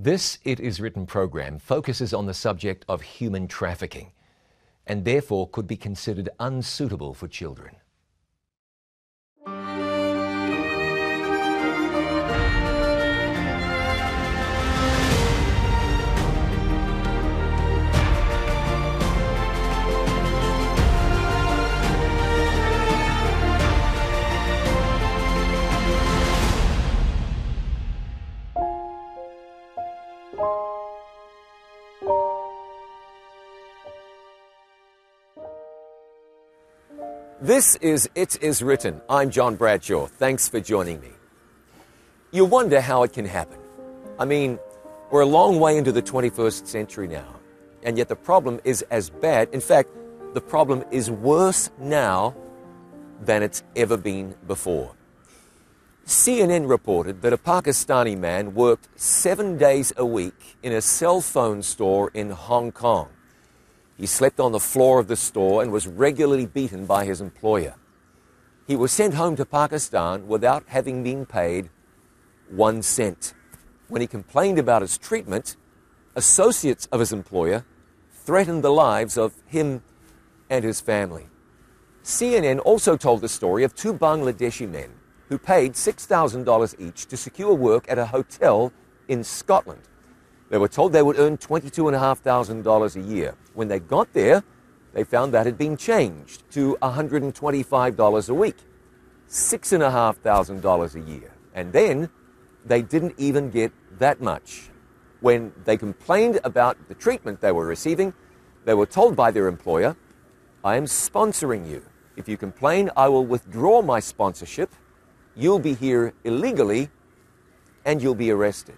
This It Is Written program focuses on the subject of human trafficking and therefore could be considered unsuitable for children. This is It Is Written. I'm John Bradshaw. Thanks for joining me. You wonder how it can happen. I mean, we're a long way into the 21st century now, and yet the problem is as bad. In fact, the problem is worse now than it's ever been before. CNN reported that a Pakistani man worked seven days a week in a cell phone store in Hong Kong. He slept on the floor of the store and was regularly beaten by his employer. He was sent home to Pakistan without having been paid one cent. When he complained about his treatment, associates of his employer threatened the lives of him and his family. CNN also told the story of two Bangladeshi men who paid $6,000 each to secure work at a hotel in Scotland. They were told they would earn $22,500 a year. When they got there, they found that had been changed to $125 a week, $6,500 a year. And then they didn't even get that much. When they complained about the treatment they were receiving, they were told by their employer, I am sponsoring you. If you complain, I will withdraw my sponsorship. You'll be here illegally and you'll be arrested.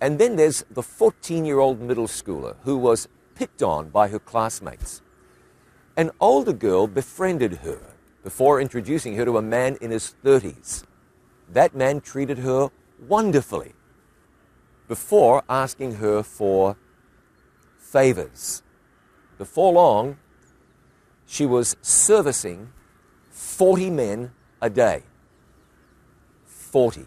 And then there's the 14 year old middle schooler who was picked on by her classmates. An older girl befriended her before introducing her to a man in his 30s. That man treated her wonderfully before asking her for favors. Before long, she was servicing 40 men a day. 40.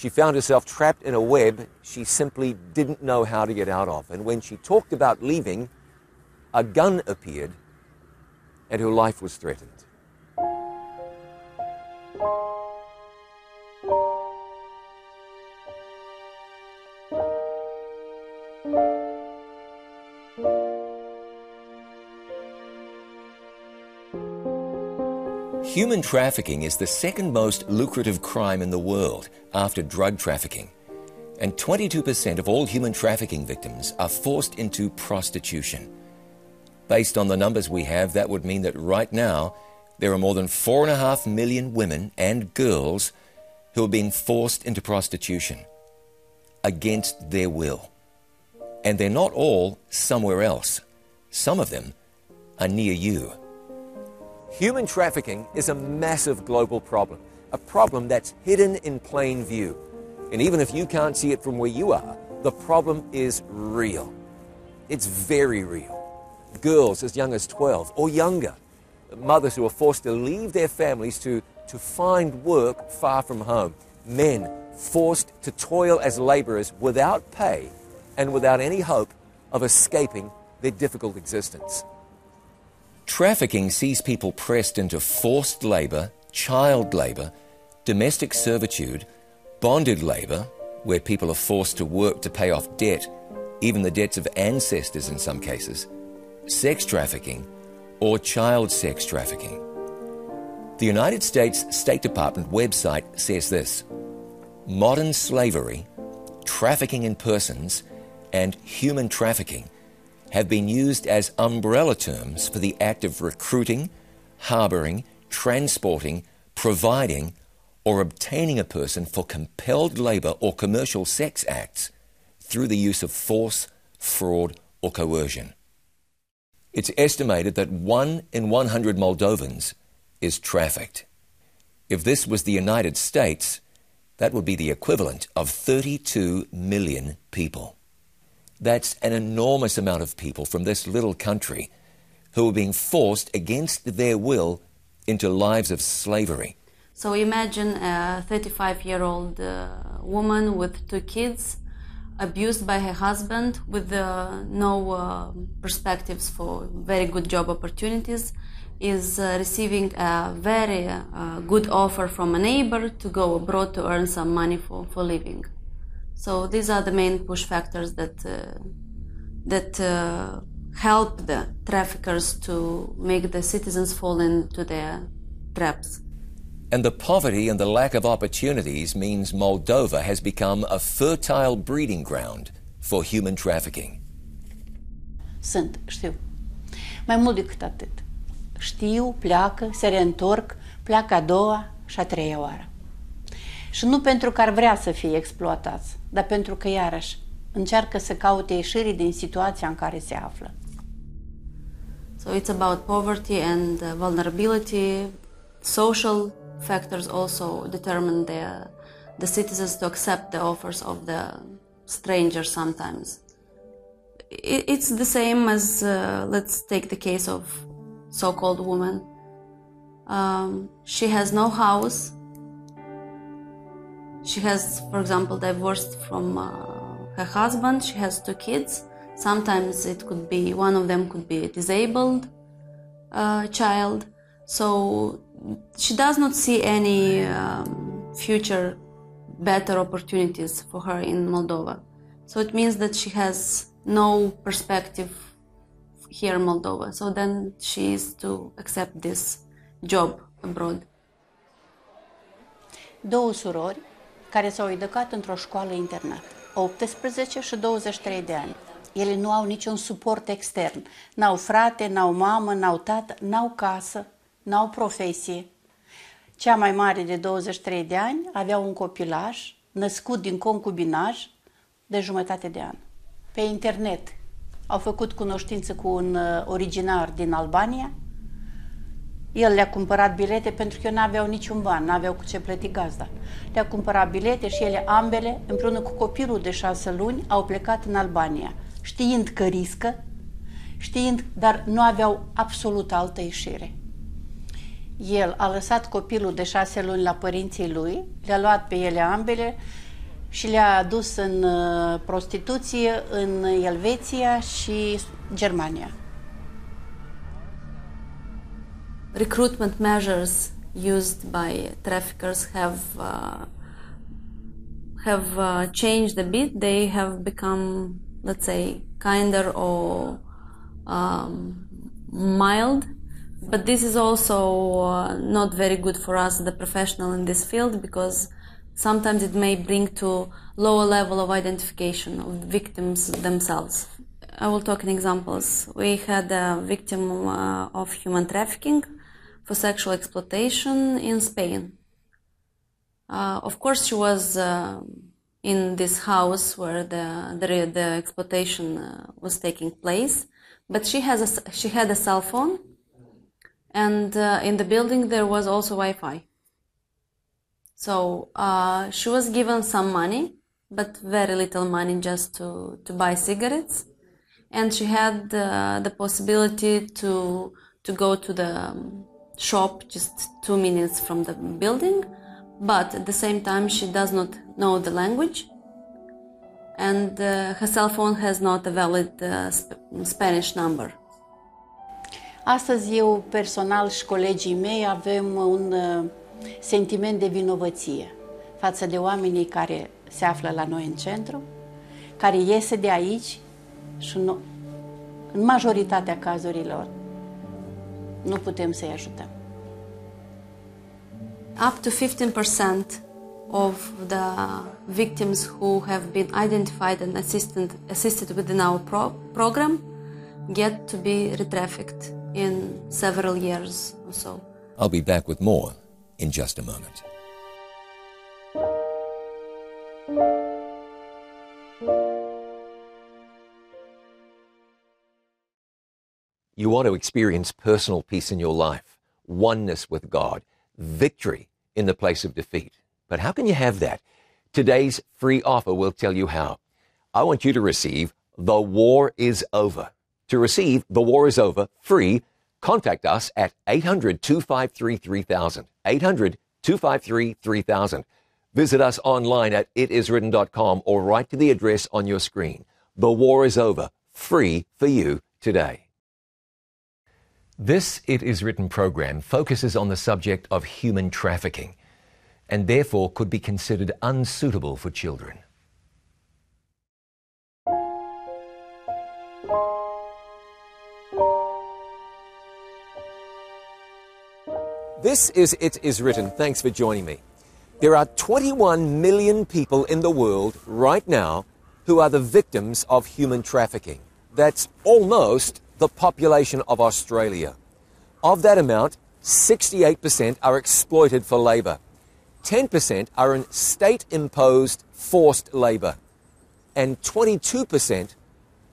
She found herself trapped in a web she simply didn't know how to get out of. And when she talked about leaving, a gun appeared and her life was threatened. Human trafficking is the second most lucrative crime in the world after drug trafficking. And 22% of all human trafficking victims are forced into prostitution. Based on the numbers we have, that would mean that right now there are more than 4.5 million women and girls who are being forced into prostitution against their will. And they're not all somewhere else. Some of them are near you. Human trafficking is a massive global problem, a problem that's hidden in plain view. And even if you can't see it from where you are, the problem is real. It's very real. Girls as young as 12 or younger, mothers who are forced to leave their families to, to find work far from home, men forced to toil as laborers without pay and without any hope of escaping their difficult existence. Trafficking sees people pressed into forced labor, child labor, domestic servitude, bonded labor, where people are forced to work to pay off debt, even the debts of ancestors in some cases, sex trafficking, or child sex trafficking. The United States State Department website says this Modern slavery, trafficking in persons, and human trafficking have been used as umbrella terms for the act of recruiting, harboring, transporting, providing, or obtaining a person for compelled labor or commercial sex acts through the use of force, fraud, or coercion. It's estimated that 1 in 100 Moldovans is trafficked. If this was the United States, that would be the equivalent of 32 million people. That's an enormous amount of people from this little country who are being forced against their will into lives of slavery. So imagine a 35 year old uh, woman with two kids abused by her husband with uh, no uh, perspectives for very good job opportunities is uh, receiving a very uh, good offer from a neighbor to go abroad to earn some money for, for living. So these are the main push factors that uh, that uh, help the traffickers to make the citizens fall into their traps. And the poverty and the lack of opportunities means Moldova has become a fertile breeding ground for human trafficking. Sunt, știu. Mai mult decât atât. Știu, pleacă, se reîntorc, pleacă a doua și a treia oară. Și nu pentru că ar vrea să fie exploatați, dar pentru că, iarăși, încearcă să caute ieșirii din situația în care se află. So it's about poverty and uh, vulnerability. Social factors also determine the, the citizens to accept the offers of the stranger sometimes. It, it's the same as, uh, let's take the case of so-called woman. Um, she has no house. She has, for example, divorced from uh, her husband. She has two kids. Sometimes it could be one of them could be a disabled uh, child. So she does not see any um, future better opportunities for her in Moldova. So it means that she has no perspective here in Moldova. So then she is to accept this job abroad. Două surori care s-au educat într-o școală internat, 18 și 23 de ani. Ele nu au niciun suport extern. N-au frate, n-au mamă, n-au tată, n-au casă, n-au profesie. Cea mai mare de 23 de ani avea un copilaj născut din concubinaj de jumătate de an. Pe internet au făcut cunoștință cu un uh, originar din Albania. El le-a cumpărat bilete pentru că eu n-aveau niciun ban, n-aveau cu ce plăti gazda. Le-a cumpărat bilete și ele ambele, împreună cu copilul de șase luni, au plecat în Albania, știind că riscă, știind, dar nu aveau absolut altă ieșire. El a lăsat copilul de șase luni la părinții lui, le-a luat pe ele ambele și le-a dus în uh, prostituție în Elveția și Germania. Recruitment measures used by traffickers have uh, have uh, changed a bit. They have become, let's say, kinder or um, mild. But this is also uh, not very good for us, the professional in this field, because sometimes it may bring to lower level of identification of victims themselves. I will talk in examples. We had a victim uh, of human trafficking for sexual exploitation in Spain. Uh, of course, she was uh, in this house where the the, the exploitation uh, was taking place, but she has a, she had a cell phone, and uh, in the building there was also Wi-Fi. So uh, she was given some money, but very little money just to to buy cigarettes, and she had uh, the possibility to to go to the um, shop just two minutes from the building, but at the same time she does not know the language, and uh, her cell phone has not a valid uh, sp- Spanish number. Astăzi eu personal și colegii mei avem un uh, sentiment de vinovăție față de oamenii care se află la noi în centru, care iese de aici și nu, în majoritatea cazurilor nu putem să-i ajutăm. Up to 15% of the victims who have been identified and assisted, assisted within our pro- program get to be retrafficked in several years or so. I'll be back with more in just a moment. You want to experience personal peace in your life, oneness with God, victory in the place of defeat. But how can you have that? Today's free offer will tell you how. I want you to receive The War is Over. To receive The War is Over free, contact us at 800 253 3000. 800 253 3000. Visit us online at itiswritten.com or write to the address on your screen. The war is over, free for you today. This It Is Written program focuses on the subject of human trafficking and therefore could be considered unsuitable for children. This is It Is Written. Thanks for joining me. There are 21 million people in the world right now who are the victims of human trafficking. That's almost the population of Australia. Of that amount, 68% are exploited for labour. 10% are in state imposed forced labour. And 22%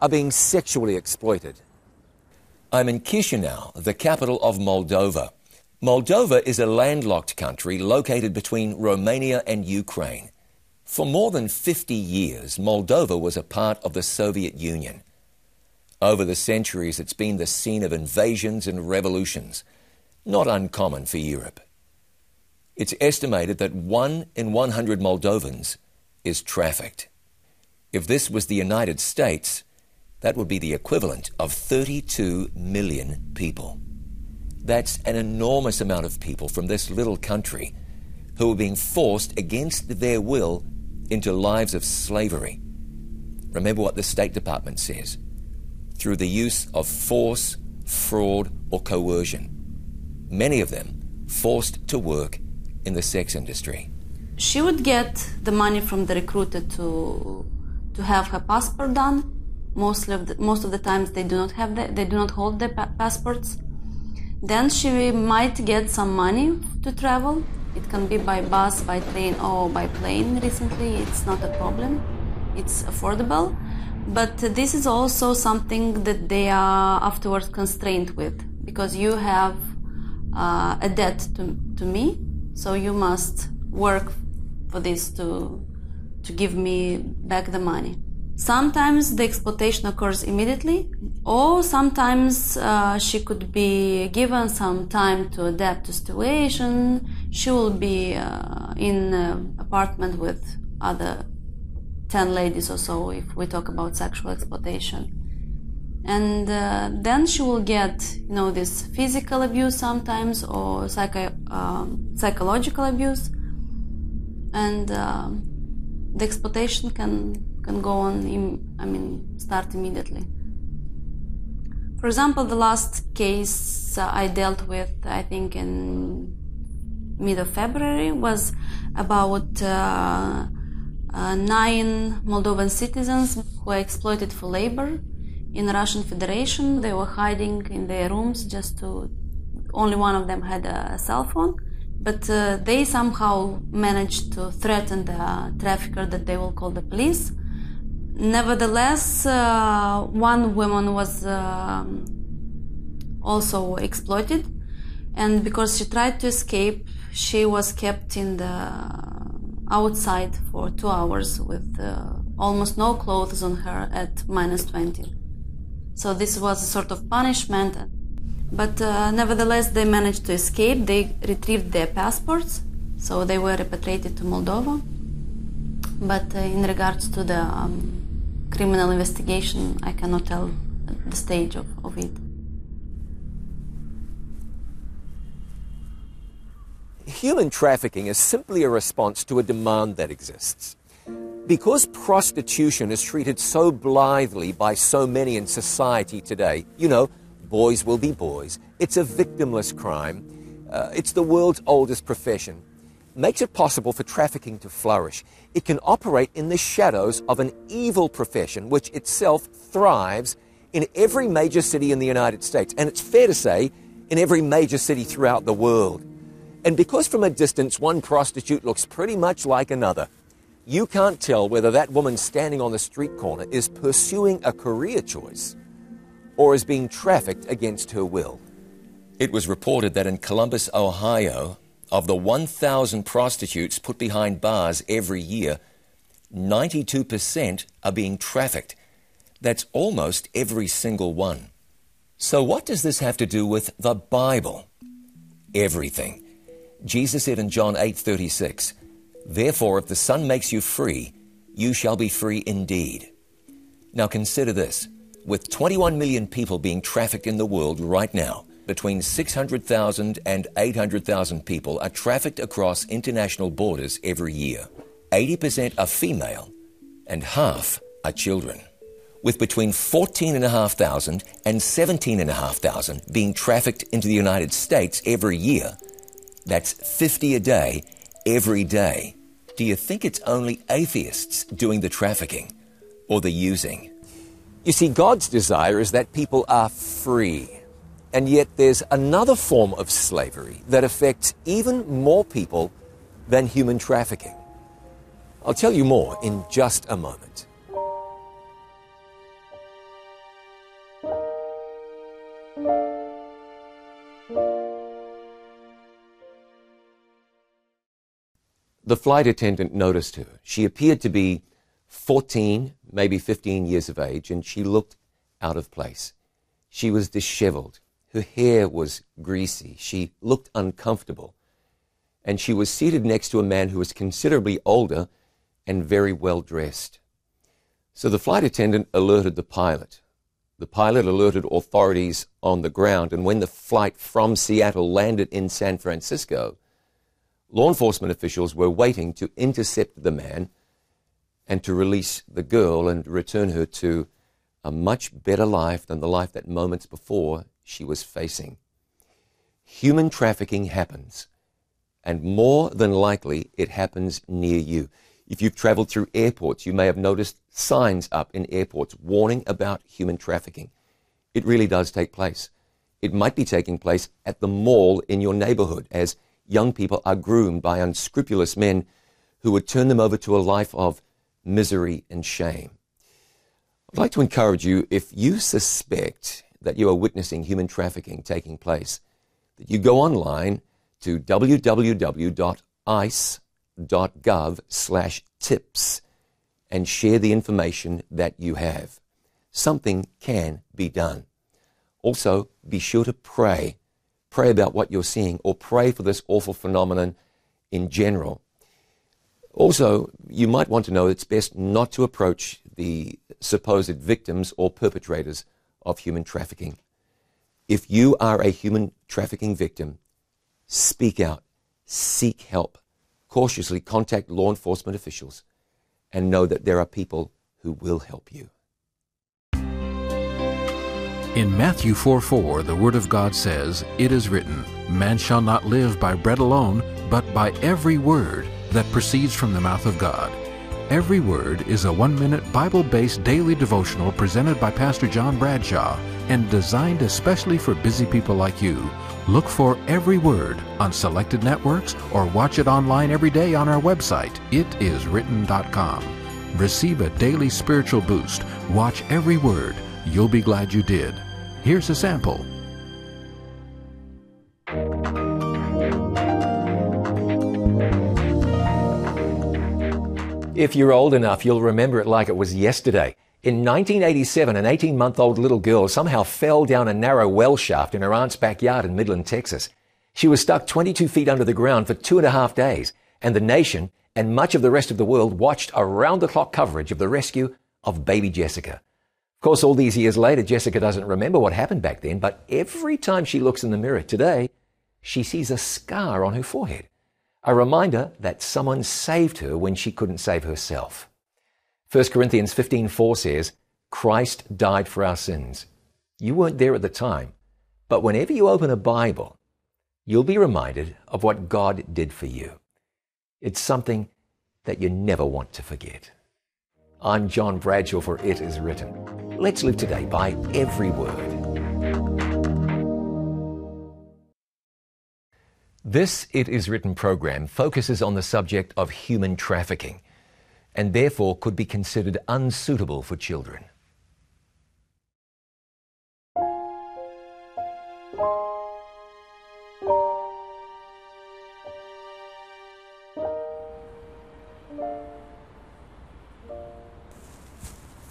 are being sexually exploited. I'm in Chisinau, the capital of Moldova. Moldova is a landlocked country located between Romania and Ukraine. For more than 50 years, Moldova was a part of the Soviet Union. Over the centuries, it's been the scene of invasions and revolutions, not uncommon for Europe. It's estimated that one in 100 Moldovans is trafficked. If this was the United States, that would be the equivalent of 32 million people. That's an enormous amount of people from this little country who are being forced against their will into lives of slavery. Remember what the State Department says through the use of force, fraud, or coercion. Many of them forced to work in the sex industry. She would get the money from the recruiter to to have her passport done. Mostly of the, most of the times they do not have the, they do not hold their pa- passports. Then she might get some money to travel. It can be by bus, by train, or by plane. Recently, it's not a problem. It's affordable. But this is also something that they are afterwards constrained with because you have uh, a debt to, to me, so you must work for this to, to give me back the money. Sometimes the exploitation occurs immediately, or sometimes uh, she could be given some time to adapt to situation. She will be uh, in an apartment with other 10 ladies or so if we talk about sexual exploitation. And uh, then she will get, you know, this physical abuse sometimes or psycho- um, psychological abuse. And um, the exploitation can can go on, I mean, start immediately. For example, the last case uh, I dealt with, I think in mid of February, was about uh, uh, nine Moldovan citizens who were exploited for labor in Russian Federation. They were hiding in their rooms just to, only one of them had a cell phone but uh, they somehow managed to threaten the trafficker that they will call the police Nevertheless, uh, one woman was uh, also exploited, and because she tried to escape, she was kept in the outside for two hours with uh, almost no clothes on her at minus 20. So this was a sort of punishment. But uh, nevertheless, they managed to escape. They retrieved their passports, so they were repatriated to Moldova. But uh, in regards to the um, criminal investigation, I cannot tell the stage of, of it. Human trafficking is simply a response to a demand that exists. Because prostitution is treated so blithely by so many in society today, you know, boys will be boys, it's a victimless crime, uh, it's the world's oldest profession makes it possible for trafficking to flourish. It can operate in the shadows of an evil profession which itself thrives in every major city in the United States, and it's fair to say, in every major city throughout the world. And because from a distance one prostitute looks pretty much like another, you can't tell whether that woman standing on the street corner is pursuing a career choice or is being trafficked against her will. It was reported that in Columbus, Ohio, of the 1,000 prostitutes put behind bars every year, 92% are being trafficked. That's almost every single one. So, what does this have to do with the Bible? Everything. Jesus said in John 8:36, "Therefore if the Son makes you free, you shall be free indeed." Now consider this. With 21 million people being trafficked in the world right now, between 600,000 and 800,000 people are trafficked across international borders every year. 80% are female and half are children. With between 14,500 and 17,500 being trafficked into the United States every year, that's 50 a day, every day. Do you think it's only atheists doing the trafficking or the using? You see, God's desire is that people are free. And yet there's another form of slavery that affects even more people than human trafficking. I'll tell you more in just a moment. The flight attendant noticed her. She appeared to be 14, maybe 15 years of age, and she looked out of place. She was disheveled. Her hair was greasy. She looked uncomfortable. And she was seated next to a man who was considerably older and very well dressed. So the flight attendant alerted the pilot. The pilot alerted authorities on the ground, and when the flight from Seattle landed in San Francisco, law enforcement officials were waiting to intercept the man and to release the girl and return her to a much better life than the life that moments before she was facing. Human trafficking happens, and more than likely it happens near you. If you've traveled through airports, you may have noticed signs up in airports warning about human trafficking. It really does take place. It might be taking place at the mall in your neighborhood as young people are groomed by unscrupulous men who would turn them over to a life of misery and shame. I'd like to encourage you if you suspect that you are witnessing human trafficking taking place, that you go online to www.ice.gov slash tips and share the information that you have. Something can be done. Also, be sure to pray. Pray about what you're seeing or pray for this awful phenomenon in general. Also, you might want to know it's best not to approach the supposed victims or perpetrators of human trafficking. If you are a human trafficking victim, speak out, seek help, cautiously contact law enforcement officials, and know that there are people who will help you. In Matthew 4 4, the Word of God says, It is written, Man shall not live by bread alone, but by every word that proceeds from the mouth of God. Every Word is a one minute Bible based daily devotional presented by Pastor John Bradshaw and designed especially for busy people like you. Look for Every Word on selected networks or watch it online every day on our website, itiswritten.com. Receive a daily spiritual boost. Watch Every Word. You'll be glad you did. Here's a sample. If you're old enough, you'll remember it like it was yesterday. In 1987, an 18 month old little girl somehow fell down a narrow well shaft in her aunt's backyard in Midland, Texas. She was stuck 22 feet under the ground for two and a half days, and the nation and much of the rest of the world watched around the clock coverage of the rescue of baby Jessica. Course, all these years later, Jessica doesn't remember what happened back then, but every time she looks in the mirror today, she sees a scar on her forehead a reminder that someone saved her when she couldn't save herself. 1 Corinthians 15:4 says, Christ died for our sins. You weren't there at the time, but whenever you open a Bible, you'll be reminded of what God did for you. It's something that you never want to forget. I'm John Bradshaw for It Is Written. Let's live today by every word. This It Is Written program focuses on the subject of human trafficking and therefore could be considered unsuitable for children.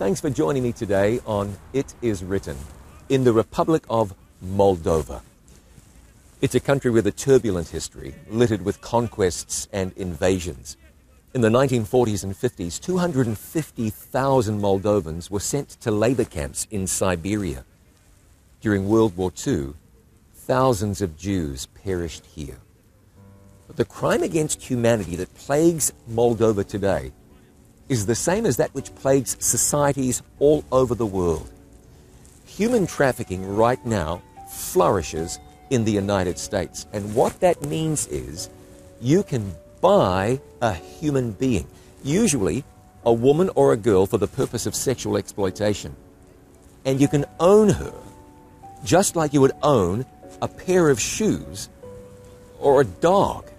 Thanks for joining me today on It Is Written in the Republic of Moldova. It's a country with a turbulent history, littered with conquests and invasions. In the 1940s and 50s, 250,000 Moldovans were sent to labor camps in Siberia. During World War II, thousands of Jews perished here. But the crime against humanity that plagues Moldova today is the same as that which plagues societies all over the world. Human trafficking right now flourishes in the United States. And what that means is you can buy a human being, usually a woman or a girl for the purpose of sexual exploitation. And you can own her just like you would own a pair of shoes or a dog.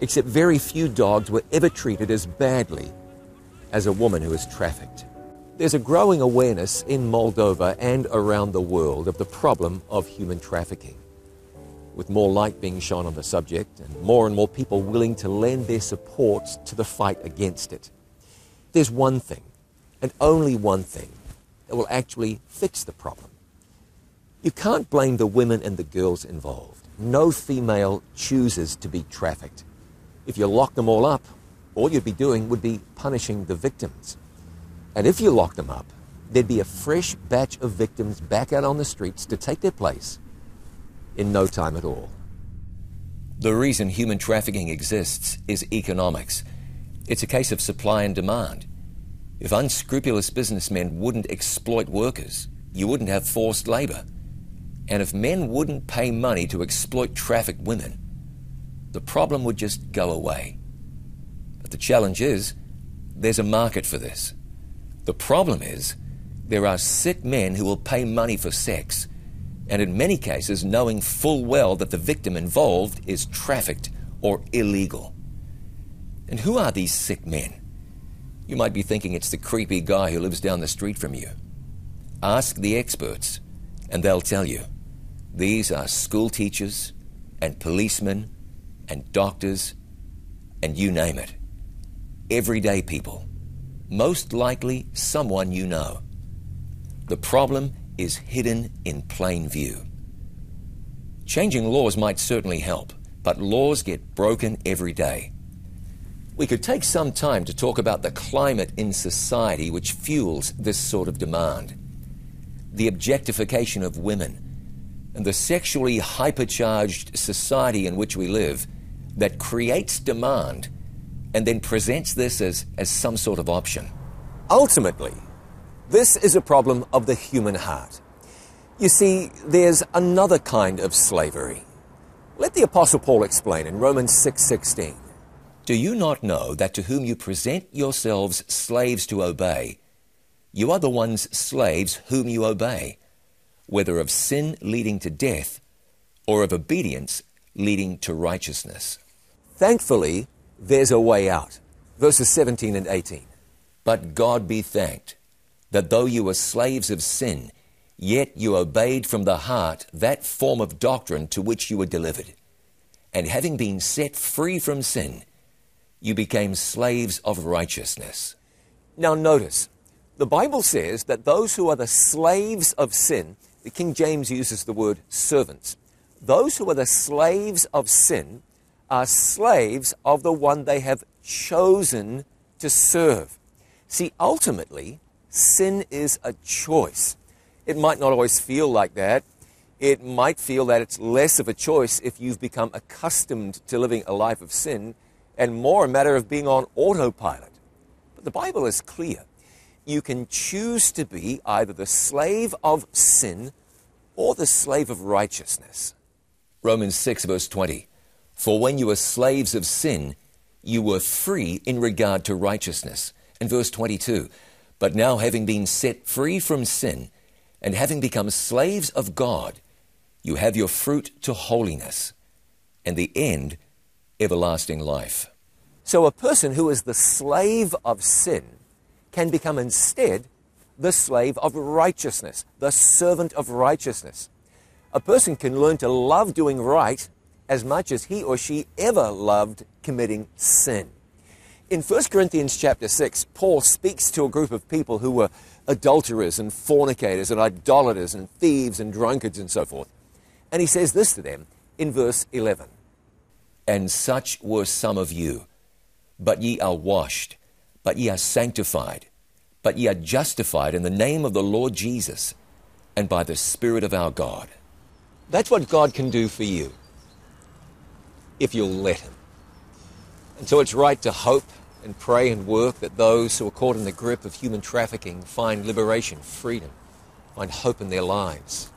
Except very few dogs were ever treated as badly as a woman who is trafficked. There's a growing awareness in Moldova and around the world of the problem of human trafficking. With more light being shone on the subject and more and more people willing to lend their support to the fight against it, there's one thing, and only one thing, that will actually fix the problem. You can't blame the women and the girls involved. No female chooses to be trafficked. If you lock them all up, all you'd be doing would be punishing the victims. And if you locked them up, there'd be a fresh batch of victims back out on the streets to take their place in no time at all. The reason human trafficking exists is economics. It's a case of supply and demand. If unscrupulous businessmen wouldn't exploit workers, you wouldn't have forced labor. And if men wouldn't pay money to exploit trafficked women, the problem would just go away. But the challenge is, there's a market for this. The problem is, there are sick men who will pay money for sex, and in many cases knowing full well that the victim involved is trafficked or illegal. And who are these sick men? You might be thinking it's the creepy guy who lives down the street from you. Ask the experts, and they'll tell you. These are school teachers, and policemen, and doctors, and you name it. Everyday people most likely someone you know. The problem is hidden in plain view. Changing laws might certainly help, but laws get broken every day. We could take some time to talk about the climate in society which fuels this sort of demand. The objectification of women, and the sexually hypercharged society in which we live that creates demand and then presents this as, as some sort of option. Ultimately, this is a problem of the human heart. You see, there's another kind of slavery. Let the apostle Paul explain in Romans 6:16. Do you not know that to whom you present yourselves slaves to obey, you are the ones slaves whom you obey, whether of sin leading to death or of obedience leading to righteousness? Thankfully, there's a way out. Verses 17 and 18. But God be thanked that though you were slaves of sin, yet you obeyed from the heart that form of doctrine to which you were delivered. And having been set free from sin, you became slaves of righteousness. Now, notice, the Bible says that those who are the slaves of sin, the King James uses the word servants, those who are the slaves of sin are slaves of the one they have chosen to serve. See, ultimately, sin is a choice. It might not always feel like that. It might feel that it's less of a choice if you've become accustomed to living a life of sin and more a matter of being on autopilot. But the Bible is clear. You can choose to be either the slave of sin or the slave of righteousness. Romans 6, verse 20. For when you were slaves of sin, you were free in regard to righteousness. And verse 22 But now, having been set free from sin, and having become slaves of God, you have your fruit to holiness, and the end, everlasting life. So, a person who is the slave of sin can become instead the slave of righteousness, the servant of righteousness. A person can learn to love doing right as much as he or she ever loved committing sin. In 1 Corinthians chapter 6, Paul speaks to a group of people who were adulterers and fornicators and idolaters and thieves and drunkards and so forth. And he says this to them in verse 11. And such were some of you. But ye are washed, but ye are sanctified, but ye are justified in the name of the Lord Jesus, and by the Spirit of our God. That's what God can do for you if you'll let Him. And so it's right to hope and pray and work that those who are caught in the grip of human trafficking find liberation, freedom, find hope in their lives.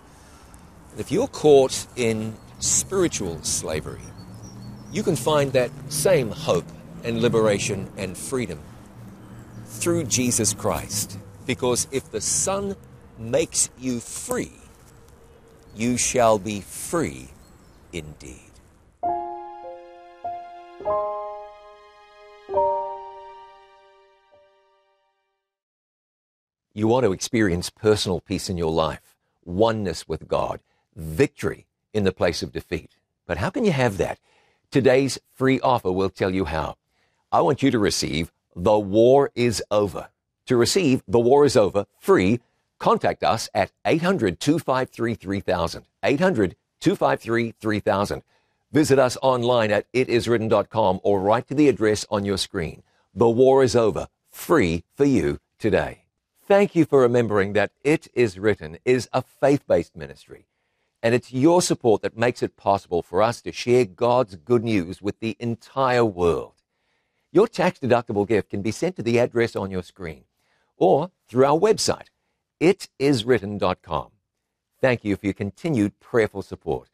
And if you're caught in spiritual slavery, you can find that same hope and liberation and freedom through Jesus Christ. Because if the Son makes you free, you shall be free indeed. You want to experience personal peace in your life, oneness with God, victory in the place of defeat. But how can you have that? Today's free offer will tell you how. I want you to receive The War is Over. To receive The War is Over free, contact us at 800 253 3000. 800 253 3000. Visit us online at itiswritten.com or write to the address on your screen. The War is Over, free for you today. Thank you for remembering that It Is Written is a faith based ministry. And it's your support that makes it possible for us to share God's good news with the entire world. Your tax deductible gift can be sent to the address on your screen or through our website, itiswritten.com. Thank you for your continued prayerful support.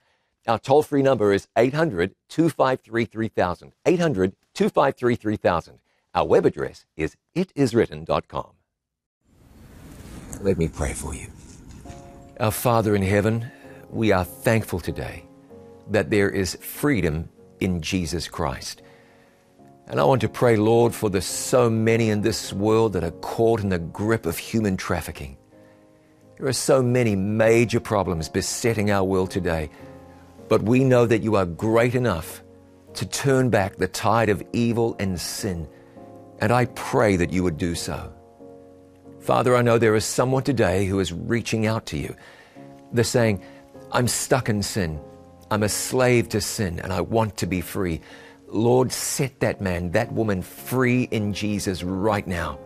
Our toll free number is 800 253 3000. 800 253 3000. Our web address is itiswritten.com. Let me pray for you. Our Father in heaven, we are thankful today that there is freedom in Jesus Christ. And I want to pray, Lord, for the so many in this world that are caught in the grip of human trafficking. There are so many major problems besetting our world today, but we know that you are great enough to turn back the tide of evil and sin. And I pray that you would do so. Father, I know there is someone today who is reaching out to you. They're saying, I'm stuck in sin. I'm a slave to sin and I want to be free. Lord, set that man, that woman free in Jesus right now.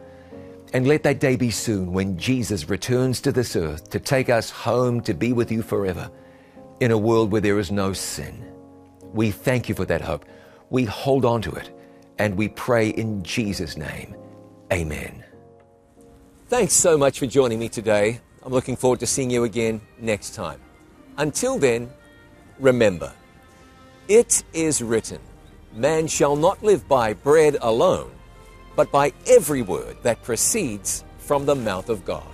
And let that day be soon when Jesus returns to this earth to take us home to be with you forever in a world where there is no sin. We thank you for that hope. We hold on to it and we pray in Jesus' name. Amen. Thanks so much for joining me today. I'm looking forward to seeing you again next time. Until then, remember, it is written, Man shall not live by bread alone, but by every word that proceeds from the mouth of God.